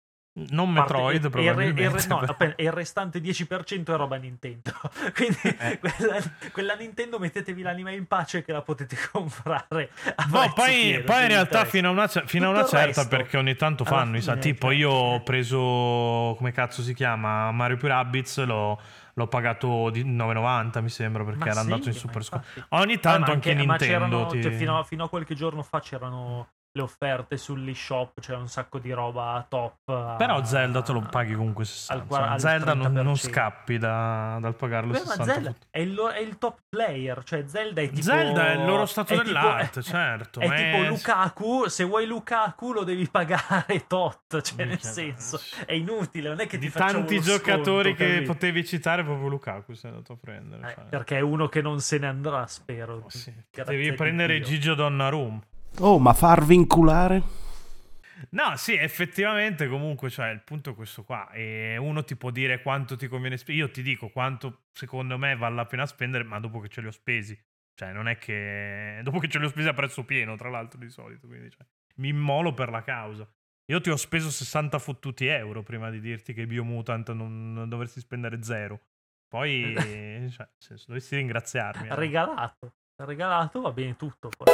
Non Parte- Metroid, e- e il re- probabilmente. il re- no, però. il restante 10% è roba Nintendo. Quindi Eh. quella, quella Nintendo mettetevi l'anima in pace che la potete comprare. No, poi, poi in realtà fino a una, fino a una il certa resto, perché ogni tanto fanno, sa, tipo cioè, io ho eh. preso, come cazzo si chiama, Mario più Rabbids, l'ho, l'ho pagato di 9,90 mi sembra perché Ma era sì, andato in super sconto. Ogni Ah, tanto ma anche, ma Nintendo c'erano- ti... cioè, fino, a, fino a qualche giorno fa c'erano le offerte sull'eShop, c'è un sacco di roba top. Però a- Zelda te lo paghi comunque al 60. qua- al Zelda non, non 30%. scappi da- dal pagarlo Beh, ma 60. Zelda è il, è il top player, cioè Zelda è tipo... Zelda è il loro stato è tipo- dell'arte, certo. È ma tipo Lukaku, se vuoi Lukaku lo devi pagare tot, cioè nel Minchia, senso, è inutile, non è che di ti facciamo tanti uno giocatori sconto, che capito? potevi citare, proprio Lukaku sei andato a prendere. Eh, cioè. perché è uno che non se ne andrà, spero. Oh, sì. Di prendere. Gigio Donnarumma. Oh, ma far vinculare? No, sì, effettivamente comunque, cioè, il punto è questo qua. E uno ti può dire quanto ti conviene spendere. Io ti dico quanto secondo me vale la pena spendere, ma dopo che ce li ho spesi. Cioè, non è che... Dopo che ce li ho spesi a prezzo pieno, tra l'altro, di solito. Quindi, cioè, mi immolo per la causa. Io ti ho speso 60 fottuti euro prima di dirti che Biomutant non, non dovresti spendere zero. Poi, cioè, nel senso, dovresti ringraziarmi. eh. Regalato, regalato va bene tutto. Poi.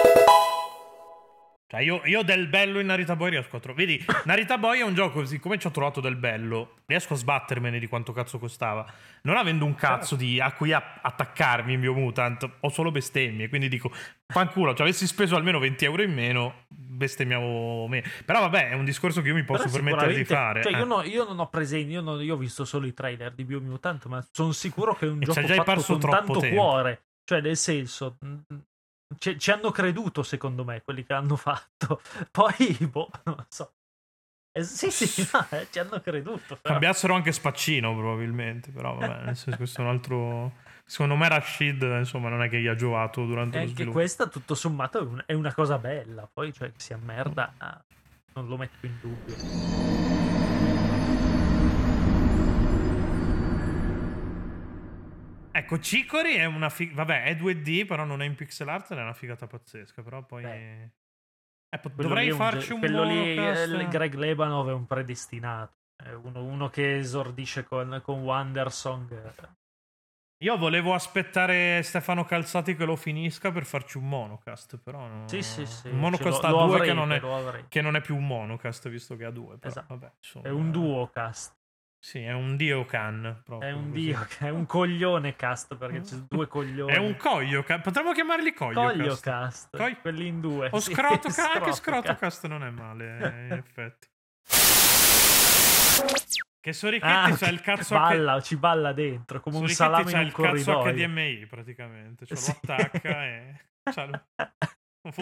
Cioè, io, io del bello in Narita Boy riesco a trovare. Vedi, Narita Boy è un gioco, siccome ci ho trovato del bello, riesco a sbattermene di quanto cazzo costava. Non avendo un cazzo di, a cui a- attaccarmi in Biomutant, ho solo bestemmie. Quindi dico, fanculo, ci avessi speso almeno 20 euro in meno, bestemmiamo meno. Però vabbè, è un discorso che io mi posso Però permettere di fare. Cioè, eh. io, no- io non ho presente, io, non- io ho visto solo i trailer di Biomutant, ma sono sicuro che è un E gioco fatto con tanto tempo. cuore. Cioè, nel senso, ci, ci hanno creduto, secondo me, quelli che hanno fatto. Poi, boh, non lo so. Eh, sì, sì, no, eh, ci hanno creduto. però. Cambiassero anche Spaccino, probabilmente. Però vabbè, nel senso, questo è un altro. Secondo me Rashid, insomma, non è che gli ha giovato durante E lo anche sviluppo. questa, tutto sommato, è una cosa bella. Poi, cioè, che sia merda, ah, non lo metto in dubbio. Ecco, Cicori è una figata. Vabbè, è 2D, però non è in pixel art è una figata pazzesca. Però poi. Beh. Eh, pot- dovrei un farci ge- un quello lì, eh, Greg Lebanov è un predestinato. È uno, uno che esordisce con, con Wandersong. Io volevo aspettare Stefano Calzati che lo finisca per farci un monocast. Però. no- Sì, sì, sì. Un monocast ce a lo- due che, non è, che non è più un monocast, visto che ha due. Però, Esatto. vabbè, insomma, È un duocast. Sì, è un dio can. proprio È un dio, è un coglione cast perché c'è due coglioni. È un coglio. Potremmo chiamarli coglio. coglio cast. Coi- Quelli in due. O sì, scroto, ca- anche scrotocast. scrotocast non è male, eh, in effetti. Che Sorichetti Ah, c'ha il cazzo balla, ci balla dentro come un salame c'ha in un il cazzo corridoio. HDMI praticamente. Cioè Sì. lo attacca e... c'ha lo-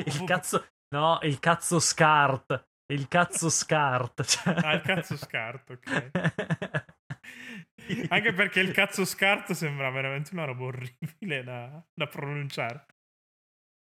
Il cazzo, no, il cazzo scart. Il cazzo scart. Cioè... Ah, il cazzo scarto, ok. Anche perché il cazzo scarto sembra veramente una roba orribile da, da pronunciare.